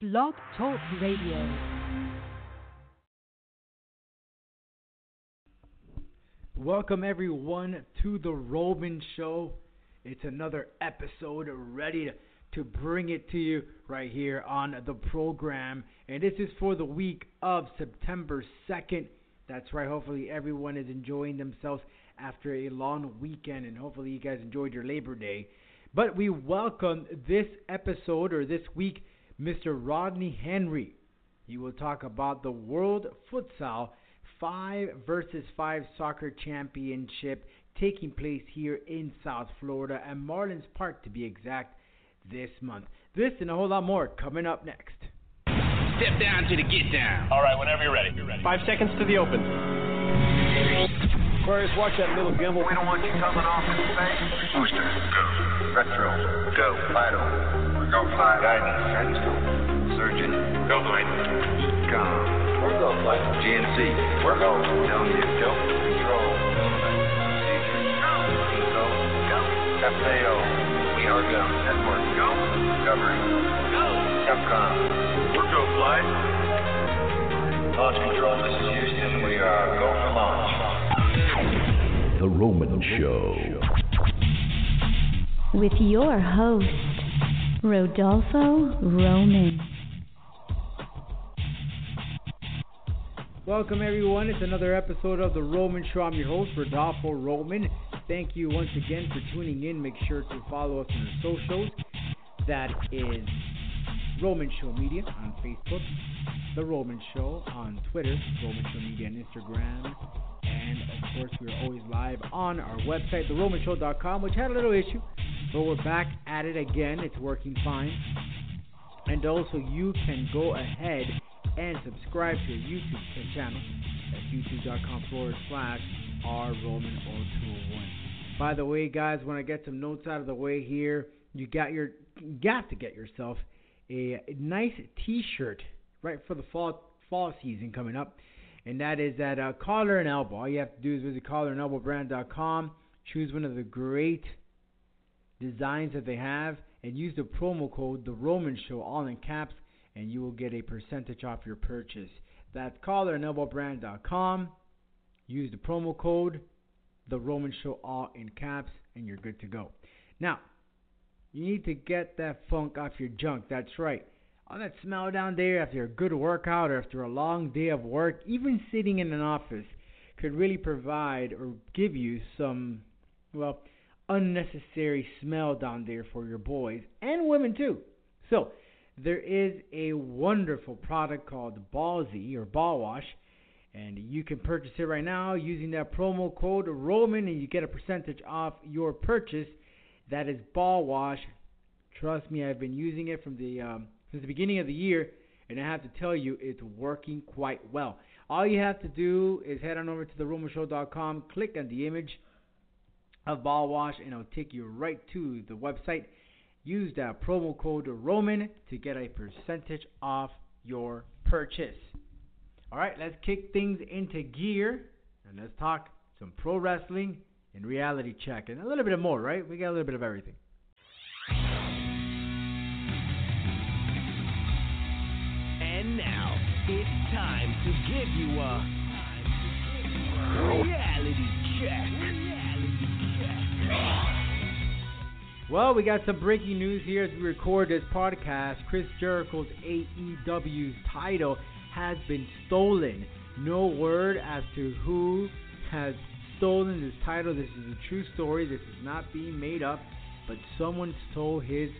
Blog Talk Radio. Welcome everyone to the Roman Show. It's another episode ready to, to bring it to you right here on the program. And this is for the week of September 2nd. That's right. Hopefully everyone is enjoying themselves after a long weekend and hopefully you guys enjoyed your Labor Day. But we welcome this episode or this week Mr. Rodney Henry. He will talk about the World Futsal 5 versus 5 Soccer Championship taking place here in South Florida and Marlins Park to be exact this month. This and a whole lot more coming up next. Step down to the get down. All right, whenever you're ready. You're ready. Five seconds to the open. Aquarius, watch that little gimbal. We don't want you coming off in space. Booster, go. Retro, Go. Vital, Go fly. Guidance, Guidance, go. Surgeon, Go flight. Econ, We're go flight. GNC, We're go. telling you, Go. Control, Procedure, Eco, Go. FAO, We are go. Network, Go. Discovery, Go. Capcom, We're go flight. Launch Control, this is Houston, we are go for launch. The Roman Show. with your host, Rodolfo Roman. Welcome everyone. It's another episode of the Roman Show. I'm your host, Rodolfo Roman. Thank you once again for tuning in. Make sure to follow us on the socials. That is Roman Show Media on Facebook, The Roman Show on Twitter, Roman Show Media on Instagram, and of course we are always live on our website, theromanshow.com, which had a little issue, but we're back at it again. It's working fine. And also, you can go ahead and subscribe to our YouTube channel at youtube.com forward slash rroman0201. By the way, guys, when I get some notes out of the way here, you got your got to get yourself a nice T-shirt right for the fall fall season coming up, and that is at uh, Collar and Elbow. All you have to do is visit collarandelbowbrand.com, choose one of the great designs that they have, and use the promo code The Roman Show all in caps, and you will get a percentage off your purchase. That's collarandelbowbrand.com. Use the promo code The Roman Show all in caps, and you're good to go. Now, you need to get that funk off your junk. That's right. All that smell down there after a good workout or after a long day of work, even sitting in an office, could really provide or give you some, well, unnecessary smell down there for your boys and women too. So, there is a wonderful product called Ballsy or Ball Wash, and you can purchase it right now using that promo code Roman, and you get a percentage off your purchase. That is Ball Wash. Trust me, I've been using it from the um, since the beginning of the year, and I have to tell you, it's working quite well. All you have to do is head on over to theromanshow.com, click on the image of Ball Wash, and it'll take you right to the website. Use that promo code Roman to get a percentage off your purchase. All right, let's kick things into gear and let's talk some pro wrestling and reality check and a little bit of more, right? We got a little bit of everything. And now it's time to give you a reality check. Well, we got some breaking news here as we record this podcast. Chris Jericho's AEW title has been stolen. No word as to who has stolen this title. This is a true story. This is not being made up. But someone stole his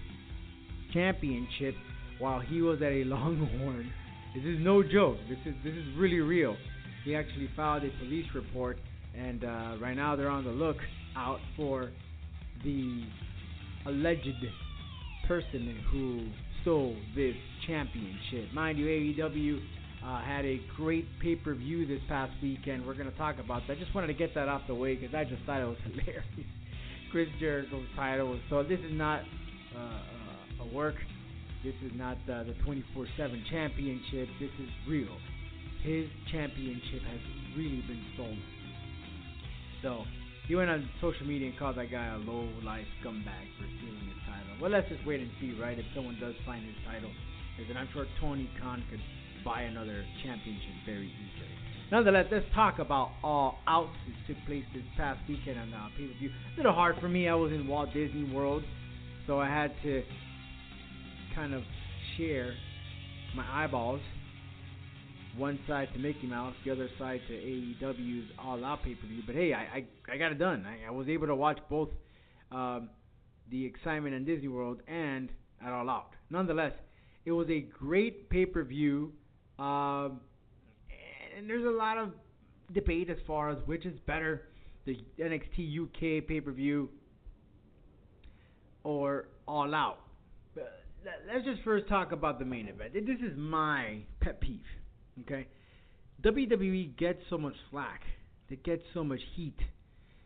championship while he was at a Longhorn. This is no joke. This is this is really real. He actually filed a police report, and uh, right now they're on the look out for the alleged person who stole this championship. Mind you, AEW uh, had a great pay per view this past weekend. We're going to talk about that. I just wanted to get that off the way because I just thought it was hilarious. Chris Jericho's title so. This is not uh, uh, a work. This is not uh, the 24/7 championship. This is real. His championship has really been stolen. So he went on social media and called that guy a low life scumbag for stealing his title. Well, let's just wait and see, right? If someone does find his title that I'm sure Tony Khan could buy another championship very easily. Nonetheless, let's talk about All Out, which took place this past weekend on uh, pay-per-view. A little hard for me. I was in Walt Disney World, so I had to kind of share my eyeballs. One side to Mickey Mouse, the other side to AEW's All Out pay-per-view. But hey, I I, I got it done. I, I was able to watch both um, the excitement in Disney World and at All Out. Nonetheless, it was a great pay-per-view. Um, and there's a lot of debate as far as which is better, the NXT UK pay per view or All Out. But let's just first talk about the main event. This is my pet peeve. Okay, WWE gets so much slack, they get so much heat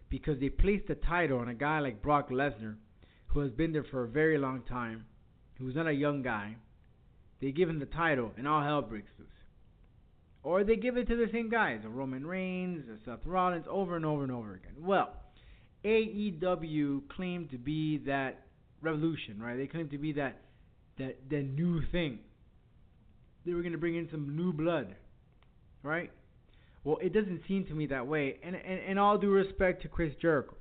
because they place the title on a guy like Brock Lesnar, who has been there for a very long time, who's not a young guy. They give him the title, and all hell breaks loose. Or they give it to the same guys, Roman Reigns, a Seth Rollins, over and over and over again. Well, AEW claimed to be that revolution, right? They claimed to be that that that new thing. They were going to bring in some new blood, right? Well, it doesn't seem to me that way. And and, and all due respect to Chris Jericho,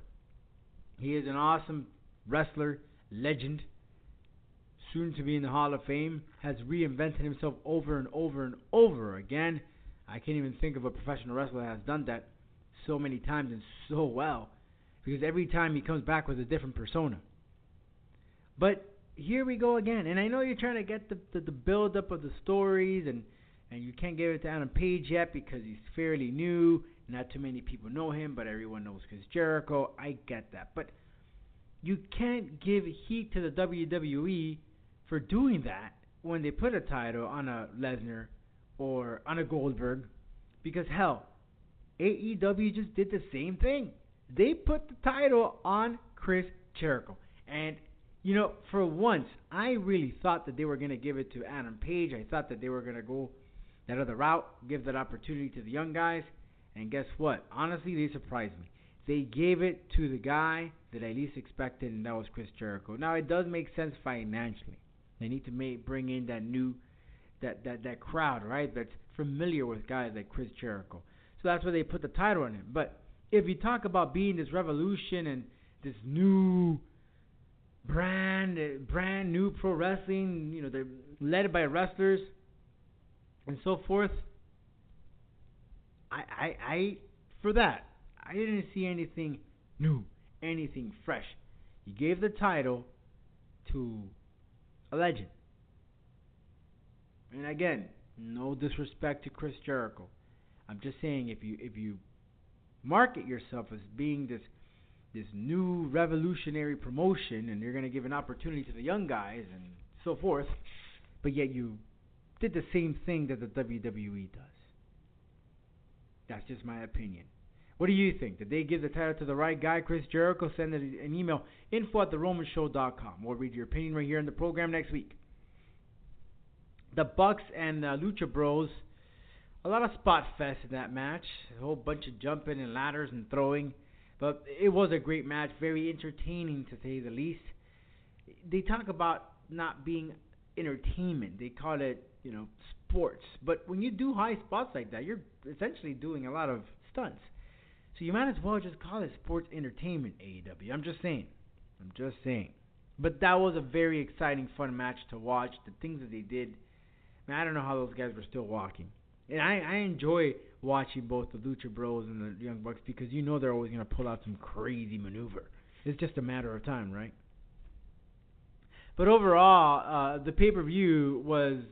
he is an awesome wrestler, legend, soon to be in the Hall of Fame, has reinvented himself over and over and over again. I can't even think of a professional wrestler that has done that so many times and so well because every time he comes back with a different persona. But here we go again, and I know you're trying to get the the, the build up of the stories, and and you can't give it to Adam Page yet because he's fairly new. Not too many people know him, but everyone knows Chris Jericho. I get that, but you can't give heat to the WWE for doing that when they put a title on a Lesnar or on a Goldberg because hell, AEW just did the same thing. They put the title on Chris Jericho. And you know, for once, I really thought that they were going to give it to Adam Page. I thought that they were going to go that other route, give that opportunity to the young guys. And guess what? Honestly, they surprised me. They gave it to the guy that I least expected, and that was Chris Jericho. Now, it does make sense financially. They need to make, bring in that new that, that, that crowd, right? That's familiar with guys like Chris Jericho. So that's why they put the title on him. But if you talk about being this revolution and this new brand, uh, brand new pro wrestling, you know, they're led by wrestlers and so forth. I, I, I, for that, I didn't see anything new, anything fresh. You gave the title to a legend. And again, no disrespect to Chris Jericho. I'm just saying if you if you market yourself as being this this new revolutionary promotion and you're going to give an opportunity to the young guys and so forth, but yet you did the same thing that the WWE does. That's just my opinion. What do you think? Did they give the title to the right guy, Chris Jericho? Send an email, info at theromanshow.com. We'll read your opinion right here in the program next week the Bucks and uh, Lucha Bros. A lot of spot fest in that match. A whole bunch of jumping and ladders and throwing. But it was a great match, very entertaining to say the least. They talk about not being entertainment. They call it, you know, sports. But when you do high spots like that, you're essentially doing a lot of stunts. So you might as well just call it sports entertainment AEW. I'm just saying. I'm just saying. But that was a very exciting, fun match to watch. The things that they did Man, I don't know how those guys were still walking. And I, I enjoy watching both the Lucha Bros and the Young Bucks because you know they're always going to pull out some crazy maneuver. It's just a matter of time, right? But overall, uh, the pay per view was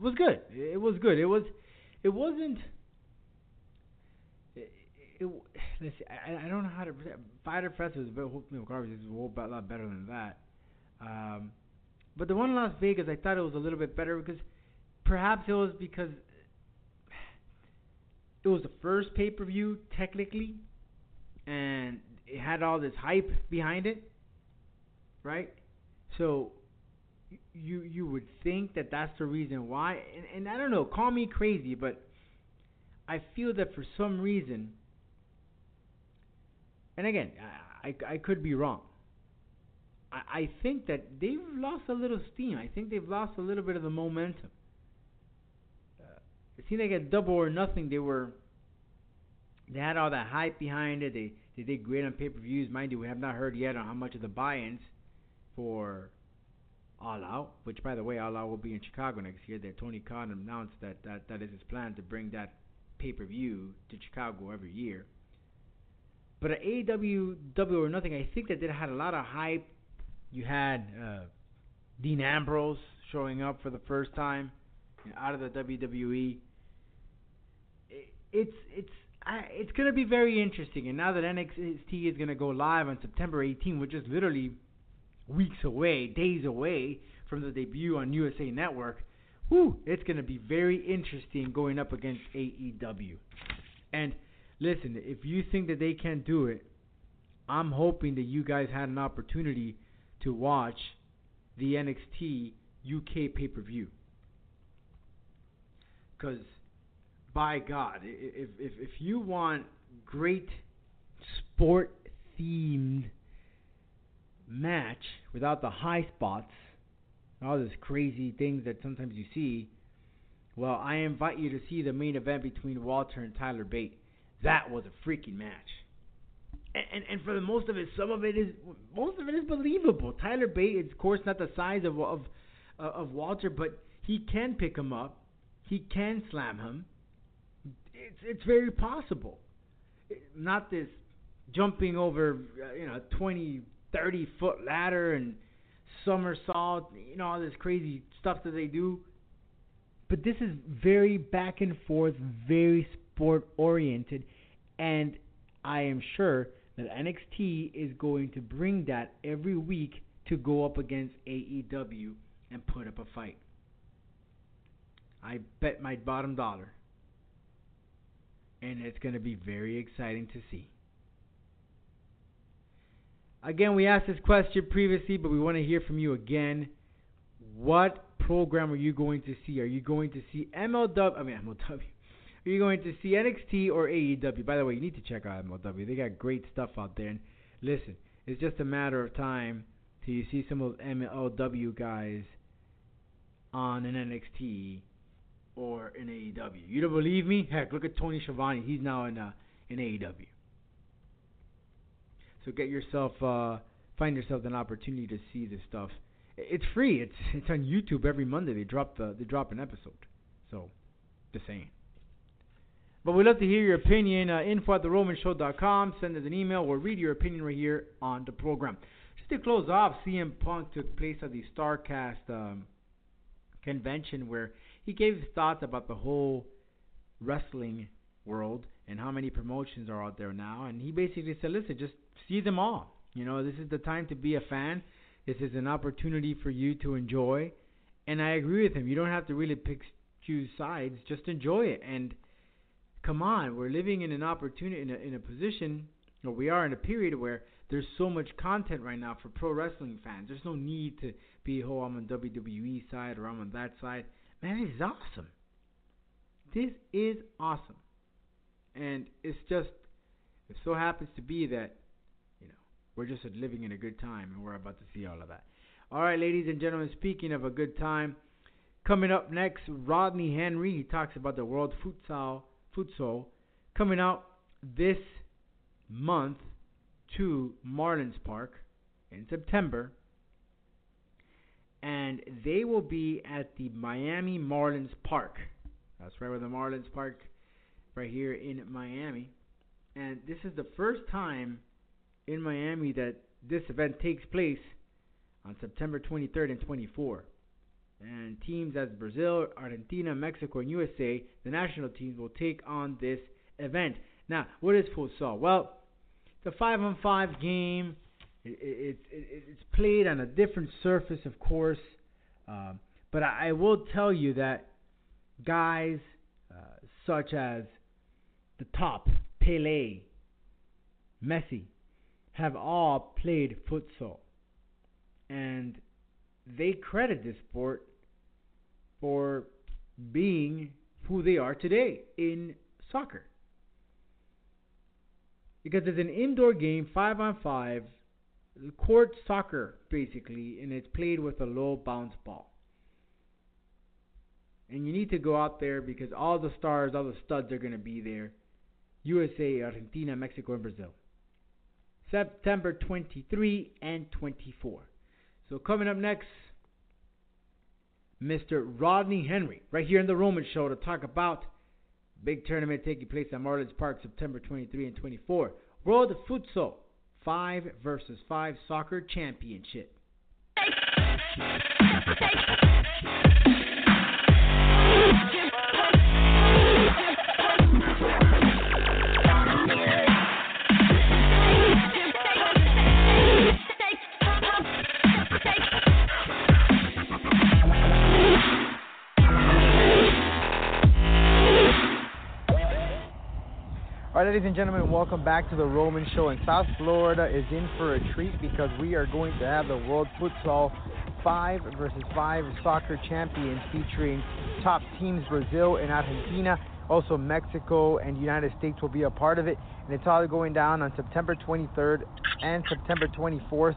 was good. It was good. It was it wasn't. It, it, let's see, I, I don't know how to. Fighter Fest is a whole lot better than that. Um, but the one in Las Vegas, I thought it was a little bit better because perhaps it was because it was the first pay per view technically, and it had all this hype behind it, right? So you you would think that that's the reason why, and, and I don't know, call me crazy, but I feel that for some reason, and again, I I, I could be wrong, I, I think that they've lost a little steam. I think they've lost a little bit of the momentum. It seemed like at Double or Nothing they were they had all that hype behind it. They they did great on pay per views. Mind you, we have not heard yet on how much of the buy-ins for All Out, which by the way, All Out will be in Chicago next year. That Tony Khan announced that that that is his plan to bring that pay per view to Chicago every year. But at AEW Double or Nothing, I think that it had a lot of hype. You had uh, Dean Ambrose showing up for the first time out of the WWE. It, it's it's I, it's to be very interesting. And now that NXT is to go live on September 18, which is literally weeks away, days away from the debut on USA Network, whew, it's to be very interesting going up against AEW. And listen, if you think that they can't do it, I'm hoping that you guys had an opportunity to watch the NXT UK pay per view. Because by God, if if if you want great sport themed match without the high spots, all these crazy things that sometimes you see, well, I invite you to see the main event between Walter and Tyler Bate. That was a freaking match. And, and and for the most of it, some of it is most of it is believable. Tyler Bate is, of course, not the size of of of Walter, but he can pick him up. He can slam him it's it's very possible. Not this jumping over uh, you know 20, 30 foot ladder and somersault, you know all this crazy stuff that they do. But this is very back and forth, very sport oriented, and I am sure that NXT is going to bring that every week to go up against AEW and put up a fight. I bet my bottom dollar and it's going to be very exciting to see. Again, we asked this question previously, but we want to hear from you again. What program are you going to see? Are you going to see MLW? I mean MLW. Are you going to see NXT or AEW? By the way, you need to check out MLW. They got great stuff out there. And listen, it's just a matter of time till you see some of MLW guys on an NXT or in AEW. You don't believe me? Heck, look at Tony Schiavone. He's now in uh, in AEW. So get yourself, uh, find yourself an opportunity to see this stuff. It's free. It's it's on YouTube every Monday. They drop the they drop an episode. So, just saying. But we'd love to hear your opinion. Uh, info at theromanshow.com. Send us an email. We'll read your opinion right here on the program. Just to close off, CM Punk took place at the Starrcast um, convention where he gave his thoughts about the whole wrestling world and how many promotions are out there now. And he basically said, listen, just see them all. You know, this is the time to be a fan. This is an opportunity for you to enjoy. And I agree with him. You don't have to really pick choose sides. Just enjoy it. And come on, we're living in an opportunity in a, in a position, or we are in a period where there's so much content right now for pro wrestling fans. There's no need to be, oh, I'm on WWE side or I'm on that side. Man, this is awesome. This is awesome. And it's just, it so happens to be that, you know, we're just living in a good time and we're about to see all of that. All right, ladies and gentlemen, speaking of a good time, coming up next, Rodney Henry. He talks about the World Futsal, Futsal coming out this month to Marlins Park in September and they will be at the Miami Marlins Park. That's right where the Marlins Park, right here in Miami. And this is the first time in Miami that this event takes place on September 23rd and 24th. And teams as Brazil, Argentina, Mexico, and USA, the national teams, will take on this event. Now, what is futsal? Well, it's a five on five game it, it, it, it's played on a different surface, of course, uh, but I, I, will tell you that guys uh, such as the top, Pele, Messi, have all played futsal. And they credit this sport for being who they are today in soccer. Because it's an indoor game, five on five, court soccer basically, and it's played with a low bounce ball. And you need to go out there because all the stars, all the studs are going to be there. USA, Argentina, Mexico, and Brazil. September 23 and 24. So coming up next, Mr. Rodney Henry, right here in the Roman Show to talk about big tournament taking place at Marlins Park September 23 and 24. World Futsal 5 versus 5 Soccer Championship. Ladies and gentlemen, welcome back to the Roman Show. And South Florida is in for a treat because we are going to have the World Futsal 5 versus 5 soccer champions featuring top teams Brazil and Argentina. Also, Mexico and United States will be a part of it. And it's all going down on September 23rd and September 24th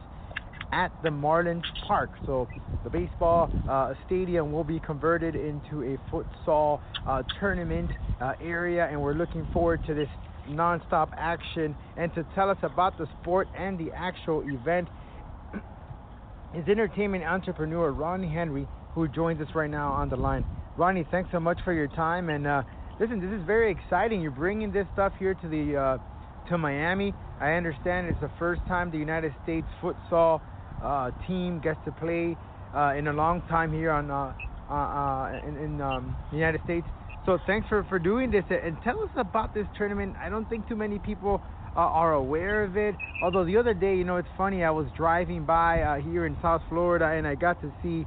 at the Marlins Park. So the baseball uh, stadium will be converted into a futsal uh, tournament uh, area, and we're looking forward to this nonstop action. And to tell us about the sport and the actual event is entertainment entrepreneur Ronnie Henry, who joins us right now on the line. Ronnie, thanks so much for your time. And uh, listen, this is very exciting. You're bringing this stuff here to the uh, to Miami. I understand it's the first time the United States futsal uh, team gets to play uh, in a long time here on uh, uh, in, in um, the United States. So thanks for, for doing this and tell us about this tournament. I don't think too many people uh, are aware of it. Although the other day, you know, it's funny. I was driving by uh, here in South Florida and I got to see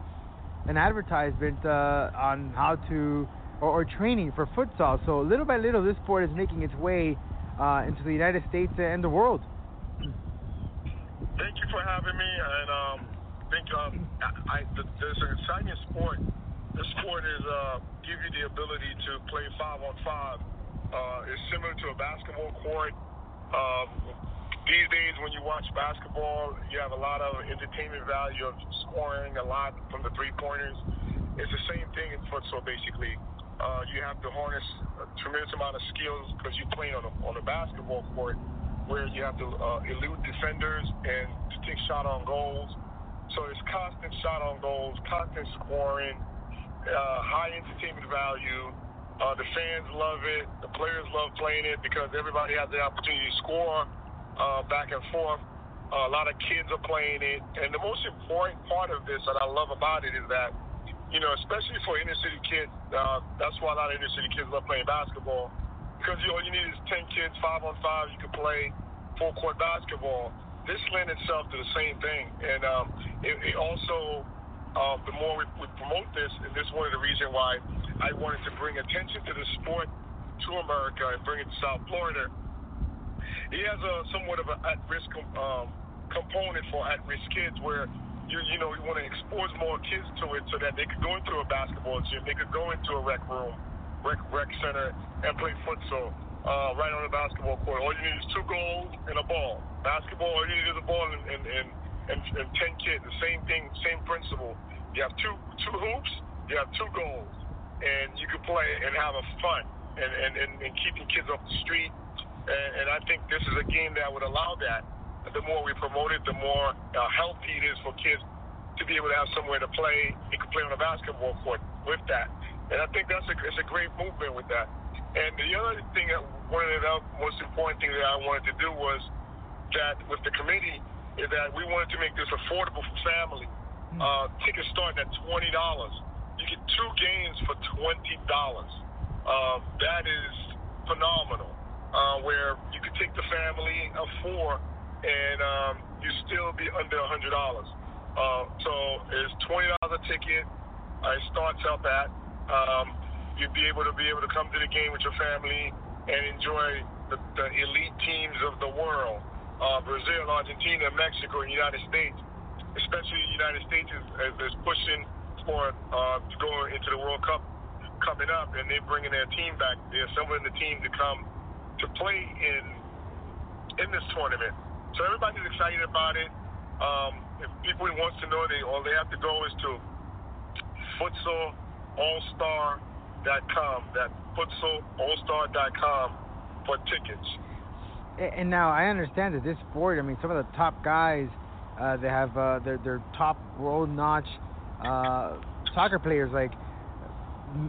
an advertisement uh, on how to or, or training for futsal. So little by little, this sport is making its way uh, into the United States and the world. Thank you for having me, and um, think um, I, I, there's an exciting sport. This sport is uh, give you the ability to play five on five. Uh, it's similar to a basketball court. Um, these days, when you watch basketball, you have a lot of entertainment value of scoring a lot from the three pointers. It's the same thing in futsal, basically. Uh, you have to harness a tremendous amount of skills because you're playing on a, on a basketball court where you have to uh, elude defenders and to take shot on goals. So it's constant shot on goals, constant scoring, uh, high entertainment value. Uh, the fans love it. The players love playing it because everybody has the opportunity to score uh, back and forth. Uh, a lot of kids are playing it. And the most important part of this that I love about it is that, you know, especially for inner city kids, uh, that's why a lot of inner city kids love playing basketball because you, all you need is 10 kids, five on five, you can play full court basketball. This lends itself to the same thing. And um, it, it also, um, the more we, we promote this, and this is one of the reasons why I wanted to bring attention to the sport to America and bring it to South Florida. He has a somewhat of an at-risk um, component for at-risk kids where you you know you want to expose more kids to it so that they could go into a basketball gym, they could go into a rec room, rec rec center, and play futsal uh, right on the basketball court. All you need is two goals and a ball. Basketball, all you need is a ball and and, and, and, and ten kids. The same thing, same principle. You have two two hoops, you have two goals, and you can play and have a fun and, and, and, and keeping kids off the street. And, and I think this is a game that would allow that. The more we promote it, the more uh, healthy it is for kids to be able to have somewhere to play. You can play on a basketball court with that. And I think that's a, it's a great movement with that. And the other thing, that one of the most important things that I wanted to do was that with the committee is that we wanted to make this affordable for family. Uh, tickets starting at twenty dollars. You get two games for twenty dollars. Uh, that is phenomenal. Uh, where you could take the family of four and um, you still be under a hundred dollars. Uh, so it's twenty dollars a ticket. Uh, it starts up at. Um, you'd be able to be able to come to the game with your family and enjoy the, the elite teams of the world. Uh, Brazil, Argentina, Mexico, and United States. Especially the United States is, is pushing for uh, to go into the World Cup coming up, and they're bringing their team back. They're assembling the team to come to play in in this tournament. So everybody's excited about it. Um, if people wants to know, they all they have to go is to futsalallstar.com. That futsalallstar.com for tickets. And now I understand that this sport. I mean, some of the top guys uh, they have uh, their their top world notch uh, soccer players like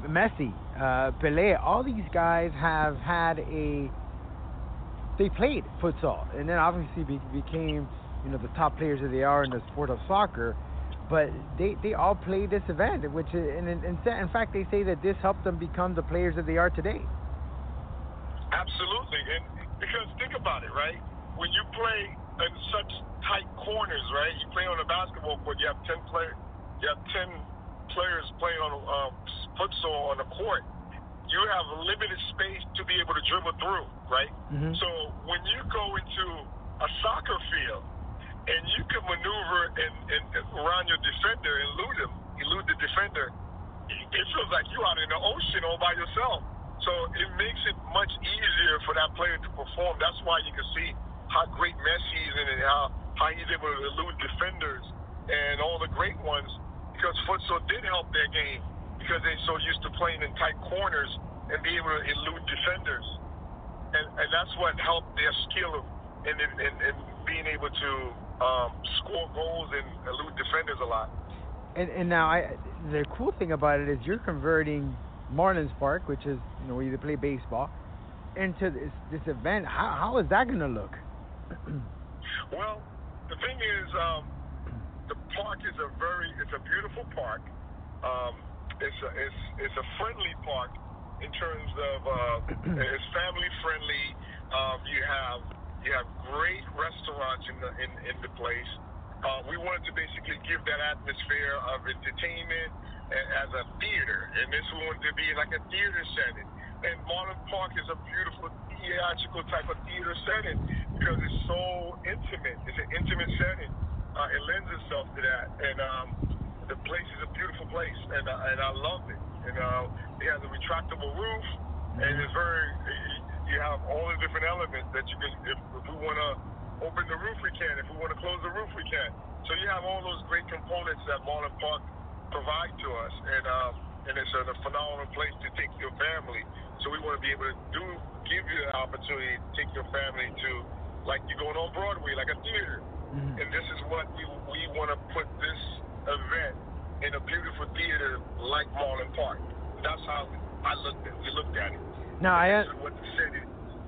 Messi, uh, Pele. All these guys have had a they played futsal, and then obviously be, became you know the top players that they are in the sport of soccer. But they, they all played this event, which is, and in, in, in fact they say that this helped them become the players that they are today. Absolutely, and because think about it, right? When you play in such tight corners, right? You play on a basketball court, you have ten players, you have ten players playing on um, futsal on the court. You have limited space to be able to dribble through, right? Mm-hmm. So when you go into a soccer field and you can maneuver and, and, and around your defender and elude him, elude the defender, it feels like you're out in the ocean all by yourself. So it makes it much easier for that player to perform. That's why you can see how great Messi is and how, how he's able to elude defenders and all the great ones because futsal did help their game because they're so used to playing in tight corners and be able to elude defenders. And, and that's what helped their skill in, in, in, in being able to um, score goals and elude defenders a lot. And, and now I, the cool thing about it is you're converting Marlins Park, which is you know where you play baseball, into this this event. How how is that going to look? well, the thing is, um, the park is a very it's a beautiful park. Um, it's a it's it's a friendly park in terms of uh, it's family friendly. Um, you have you have great restaurants in the in, in the place. Uh, we wanted to basically give that atmosphere of entertainment as a theater, and this wanted to be like a theater setting. And Marlin Park is a beautiful theatrical type of theater setting because it's so intimate. It's an intimate setting. Uh, it lends itself to that, and um, the place is a beautiful place, and uh, and I love it. And uh, it has a retractable roof, and it's very. You have all the different elements that you can. If, if we want to open the roof, we can. If we want to close the roof, we can. So you have all those great components that Marlin Park provide to us, and um, and it's a, a phenomenal place to take your family. So we want to be able to do give you the opportunity to take your family to like you're going on Broadway, like a theater. Mm-hmm. And this is what we we want to put this event in a beautiful theater like Marlin Park. That's how I looked at we looked at it. Now I this is what the city.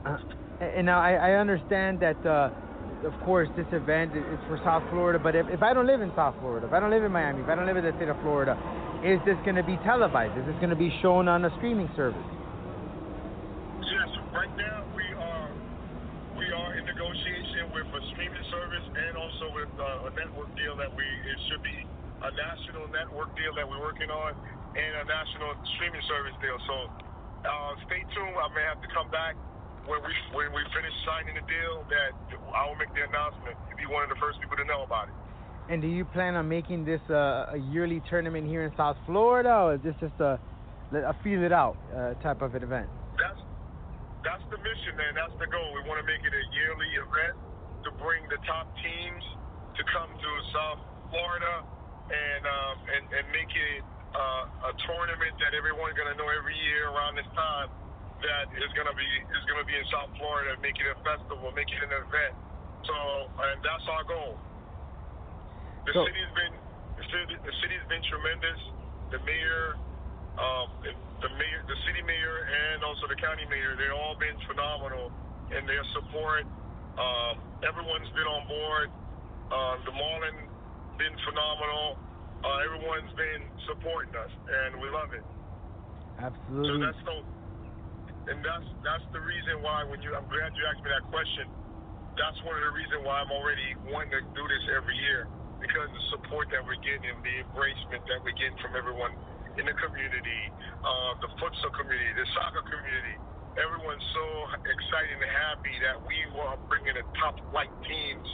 uh, and now I, I understand that. Uh, of course, this event is for South Florida, but if, if I don't live in South Florida, if I don't live in Miami, if I don't live in the state of Florida, is this going to be televised? Is this going to be shown on a streaming service? Yes, right now we are we are in negotiation with a streaming service and also with uh, a network deal that we it should be a national network deal that we're working on and a national streaming service deal. So uh, stay tuned. I may have to come back when we when we finish signing the deal, that I will make the announcement. You'll be one of the first people to know about it. And do you plan on making this uh, a yearly tournament here in South Florida, or is this just a a feel it out uh, type of an event? That's that's the mission, man. That's the goal. We want to make it a yearly event to bring the top teams to come to South Florida and um, and and make it uh, a tournament that everyone's gonna know every year around this time that is gonna be is gonna be in South Florida, make it a festival, make it an event. So, and that's our goal. The so, city's been the, city, the city's been tremendous. The mayor, um, the mayor, the city mayor, and also the county mayor, they've all been phenomenal in their support. Um, everyone's been on board. Uh, the Marlin been phenomenal. Uh, everyone's been supporting us, and we love it. Absolutely. So that's no and that's that's the reason why when you I'm glad you asked me that question. That's one of the reasons why I'm already wanting to do this every year because the support that we're getting, and the embracement that we're getting from everyone in the community, uh, the futsal community, the soccer community. Everyone's so excited and happy that we are bringing the top flight teams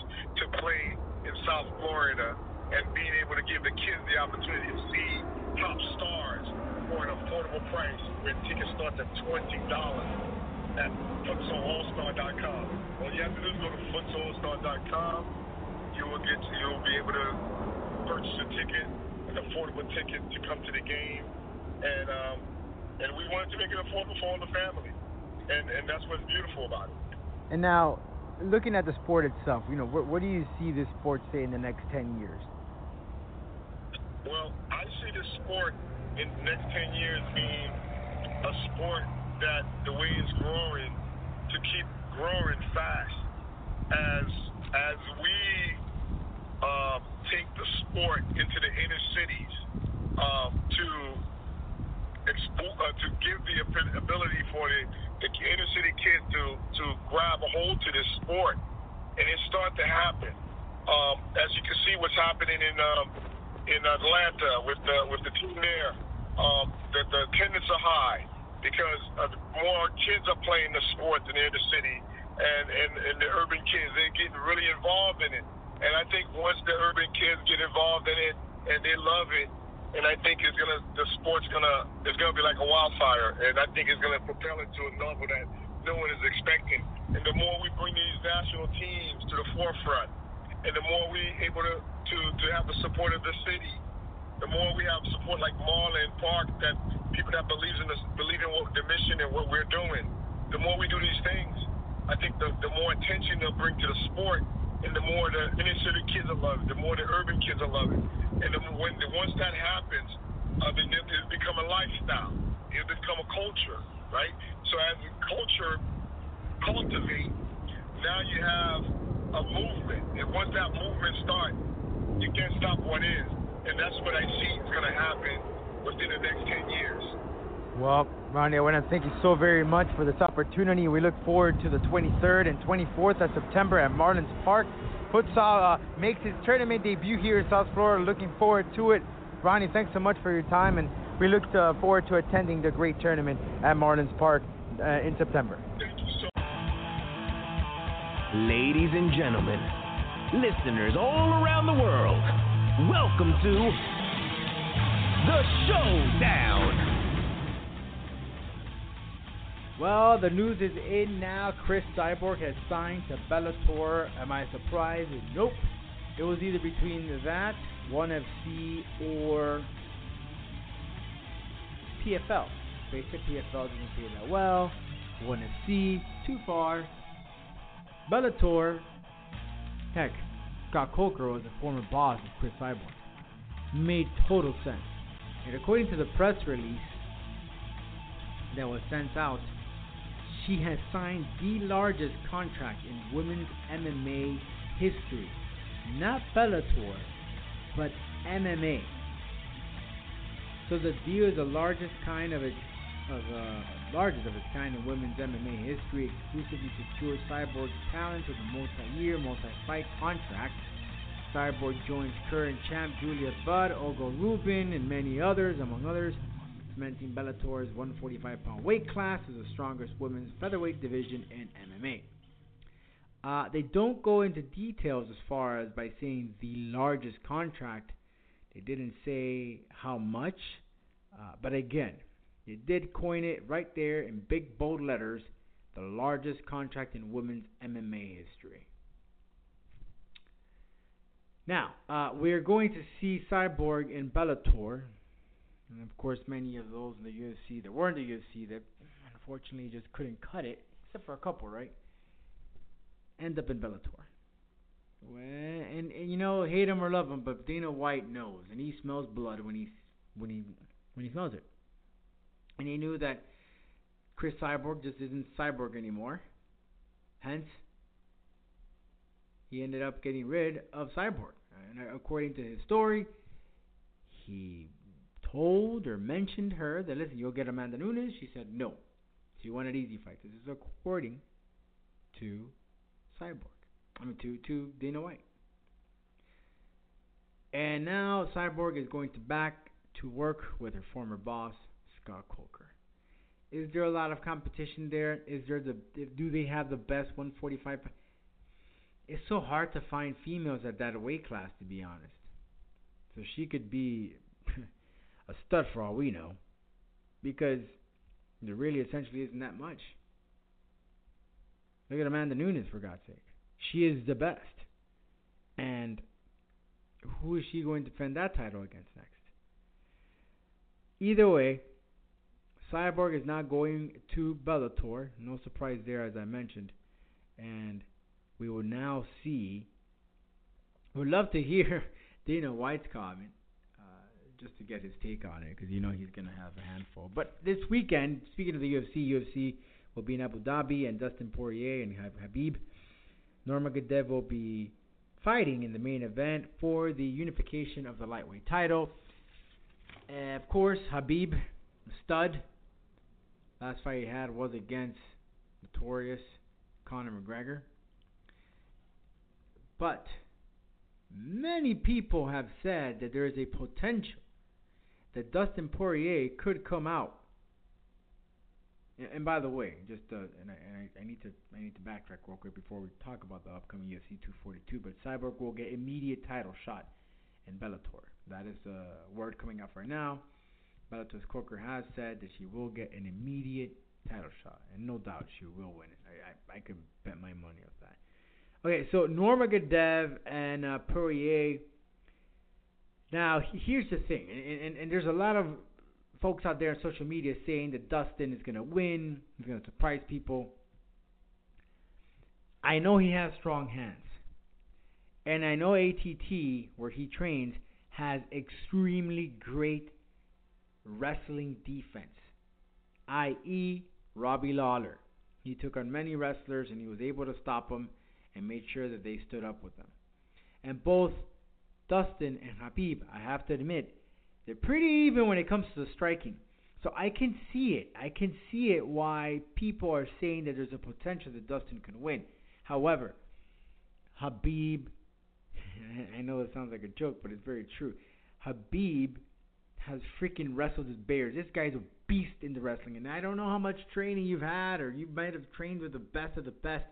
to play in South Florida and being able to give the kids the opportunity to see top stars for an affordable price where tickets start at twenty dollars at futsalallstar.com. All you have to do is go to futsalallstar.com, you will get to, you'll be able to purchase a ticket, an affordable ticket to come to the game, and um, and we wanted to make it affordable for all the family, and and that's what's beautiful about it. And now, looking at the sport itself, you know, what, what do you see this sport say in the next ten years? Well, I see this sport in the next 10 years being a sport that the way it's growing to keep growing fast. As as we uh, take the sport into the inner cities um, to expo- uh, to give the ability for the, the inner city kids to to grab a hold to this sport. And it start to happen. Um, as you can see, what's happening in um, in Atlanta with the with the team there, um, the, the attendance are high because uh, more kids are playing the sport than in the city, and, and and the urban kids they're getting really involved in it. And I think once the urban kids get involved in it and they love it, and I think it's gonna the sport's gonna it's gonna be like a wildfire, and I think it's gonna propel it to a level that no one is expecting. And the more we bring these national teams to the forefront, and the more we able to to, to have the support of the city. The more we have support like Marlin Park, that people that believes in us, believe in what the mission and what we're doing. The more we do these things, I think the, the more attention they'll bring to the sport, and the more the inner city kids will love it, the more the urban kids will love it, and the, when the, once that happens, uh, then it, it become a lifestyle. It become a culture, right? So as the culture cultivate, now you have a movement, and once that movement starts, you can't stop what is. And that's what I see is going to happen within the next 10 years. Well, Ronnie, I want to thank you so very much for this opportunity. We look forward to the 23rd and 24th of September at Marlins Park. Futsal uh, makes its tournament debut here in South Florida. Looking forward to it. Ronnie, thanks so much for your time, and we look to, uh, forward to attending the great tournament at Marlins Park uh, in September. Thank you so Ladies and gentlemen, listeners all around the world, welcome to the Showdown. Well, the news is in now. Chris Cyborg has signed to Bellator. Am I surprised? Nope. It was either between that, ONE FC, or PFL. They said PFL didn't pay that well. ONE FC, too far. Bellator, heck, Scott Coker was a former boss of Chris Cyborg. Made total sense. And according to the press release that was sent out, she has signed the largest contract in women's MMA history. Not Bellator, but MMA. So the deal is the largest kind of its of uh, largest of its kind in women's MMA history, exclusively secured Cyborg's talent with a multi-year, multi-fight contract. Cyborg joins current champ Julia Budd, Olga Rubin, and many others, among others, cementing Bellator's 145-pound weight class as the strongest women's featherweight division in MMA. Uh, they don't go into details as far as by saying the largest contract. They didn't say how much, uh, but again, you did coin it right there in big bold letters the largest contract in women's MMA history. Now, uh, we're going to see Cyborg in Bellator. And of course, many of those in the UFC that were in the UFC that unfortunately just couldn't cut it, except for a couple, right? End up in Bellator. Well, and, and you know, hate him or love him, but Dana White knows, and he smells blood when he when he when he smells it and he knew that Chris Cyborg just isn't Cyborg anymore. Hence, he ended up getting rid of Cyborg. And according to his story, he told or mentioned her that, listen, you'll get Amanda Nunes. She said no. She wanted easy fights. This is according to Cyborg. I mean, to, to Dana White. And now Cyborg is going to back to work with her former boss, Scott Coker. Is there a lot of competition there? Is there the do they have the best 145? It's so hard to find females at that weight class, to be honest. So she could be a stud for all we know, because there really essentially isn't that much. Look at Amanda Nunes, for God's sake. She is the best. And who is she going to defend that title against next? Either way, Cyborg is not going to Bellator. No surprise there, as I mentioned. And we will now see. We'd love to hear Dana White's comment, uh, just to get his take on it, because you know he's going to have a handful. But this weekend, speaking of the UFC, UFC will be in Abu Dhabi, and Dustin Poirier and Habib. Norma Nurmagomedov will be fighting in the main event for the unification of the lightweight title. Uh, of course, Habib, stud. Last fight he had was against notorious Conor McGregor. But many people have said that there is a potential that Dustin Poirier could come out. And by the way, just uh, and, I, and I, I need to I need to backtrack real quick before we talk about the upcoming UFC 242. But Cyborg will get immediate title shot in Bellator. That is the word coming out right now. Bellator's Coker has said that she will get an immediate title shot, and no doubt she will win it. I I, I could bet my money on that. Okay, so Nurmagomedov and uh, Poirier. Now here's the thing, and, and and there's a lot of folks out there on social media saying that Dustin is gonna win, he's gonna surprise people. I know he has strong hands. And I know ATT, where he trains, has extremely great wrestling defense, i.e., Robbie Lawler. He took on many wrestlers and he was able to stop them and made sure that they stood up with them. And both Dustin and Habib, I have to admit, they're pretty even when it comes to the striking. So I can see it. I can see it why people are saying that there's a potential that Dustin can win. However, Habib, I know it sounds like a joke, but it's very true. Khabib has freaking wrestled with bears. This guy's a beast in the wrestling, and I don't know how much training you've had, or you might have trained with the best of the best,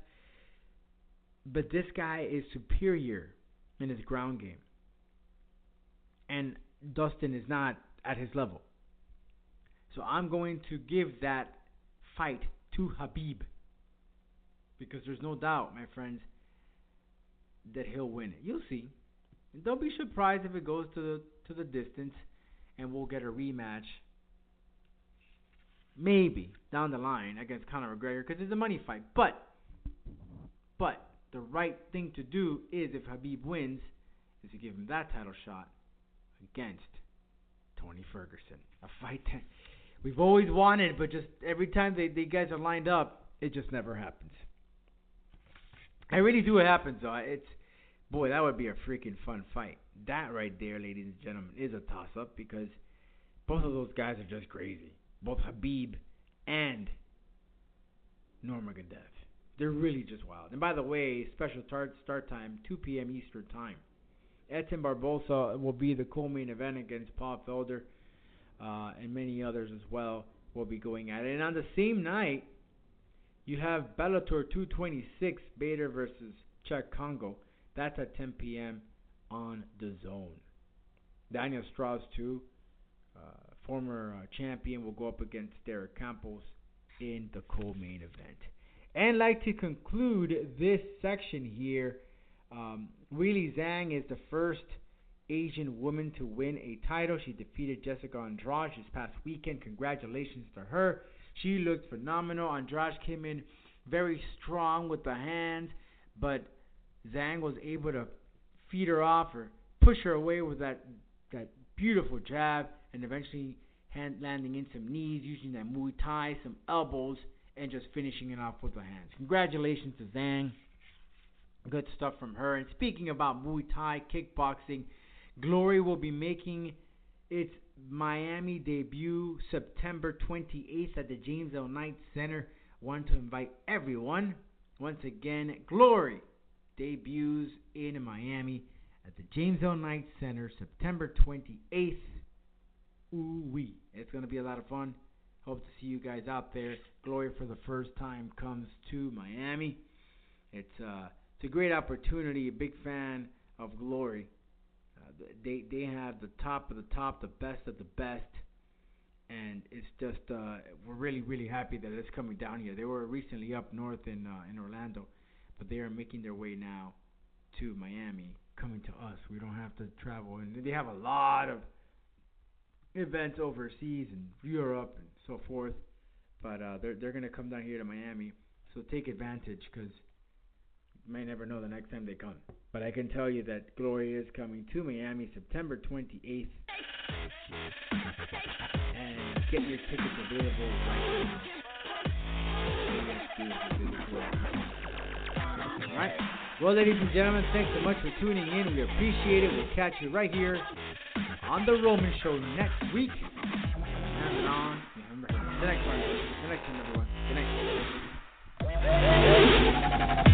but this guy is superior in his ground game, and Dustin is not at his level. So I'm going to give that fight to Habib because there's no doubt, my friends, that he'll win it. You'll see. And don't be surprised if it goes to the to the distance and we'll get a rematch maybe down the line against Conor McGregor because it's a money fight. But but the right thing to do is if Habib wins is to give him that title shot against Tony Ferguson. A fight that we've always wanted, but just every time they, they guys are lined up, it just never happens. I really do it happens though. It's boy, that would be a freaking fun fight. That right there, ladies and gentlemen, is a toss up because both of those guys are just crazy. Both Khabib and Norma Nurmagomedov. They're really just wild. And by the way, special start start time 2 p.m. Eastern time. Edson Barboza will be the co-main event against Paul Felder, uh, and many others as well will be going at it. And on the same night, you have Bellator 226 Bader versus Cheick Kongo. That's at 10 p.m. on DAZN. Daniel Straus too, uh, former uh, champion, will go up against Derek Campos in the co-main event. And like to conclude this section here um, Weili Zhang is the first Asian woman to win a title. She defeated Jessica Andrade this past weekend. Congratulations to her. She looked phenomenal. Andrade came in very strong with the hands, but Zhang was able to feed her off or push her away with that that beautiful jab, and eventually hand landing in some knees, using that Muay Thai, some elbows, and just finishing it off with the hands. Congratulations to Zhang. Good stuff from her. And speaking about Muay Thai kickboxing, Glory will be making its Miami debut September 28th at the James L. Knight Center. Want to invite everyone. Once again, Glory debuts in Miami at the James L. Knight Center September 28th. Ooh wee. It's going to be a lot of fun. Hope to see you guys out there. Glory for the first time comes to Miami. It's uh it's a great opportunity. A big fan of Glory. Uh, they they have the top of the top, the best of the best, and it's just uh, we're really really happy that it's coming down here. They were recently up north in uh, in Orlando, but they are making their way now to Miami coming to us. We don't have to travel, and they have a lot of events overseas and Europe and so forth. But uh, they're they're gonna come down here to Miami, so take advantage because you may never know the next time they come. But I can tell you that Glory is coming to Miami September 28th, and get your tickets available right now. All right. Well, ladies and gentlemen, thanks so much for tuning in. We appreciate it. We'll catch you right here on The Roman Show next week. And on, the next one. The next one, everyone. The next one.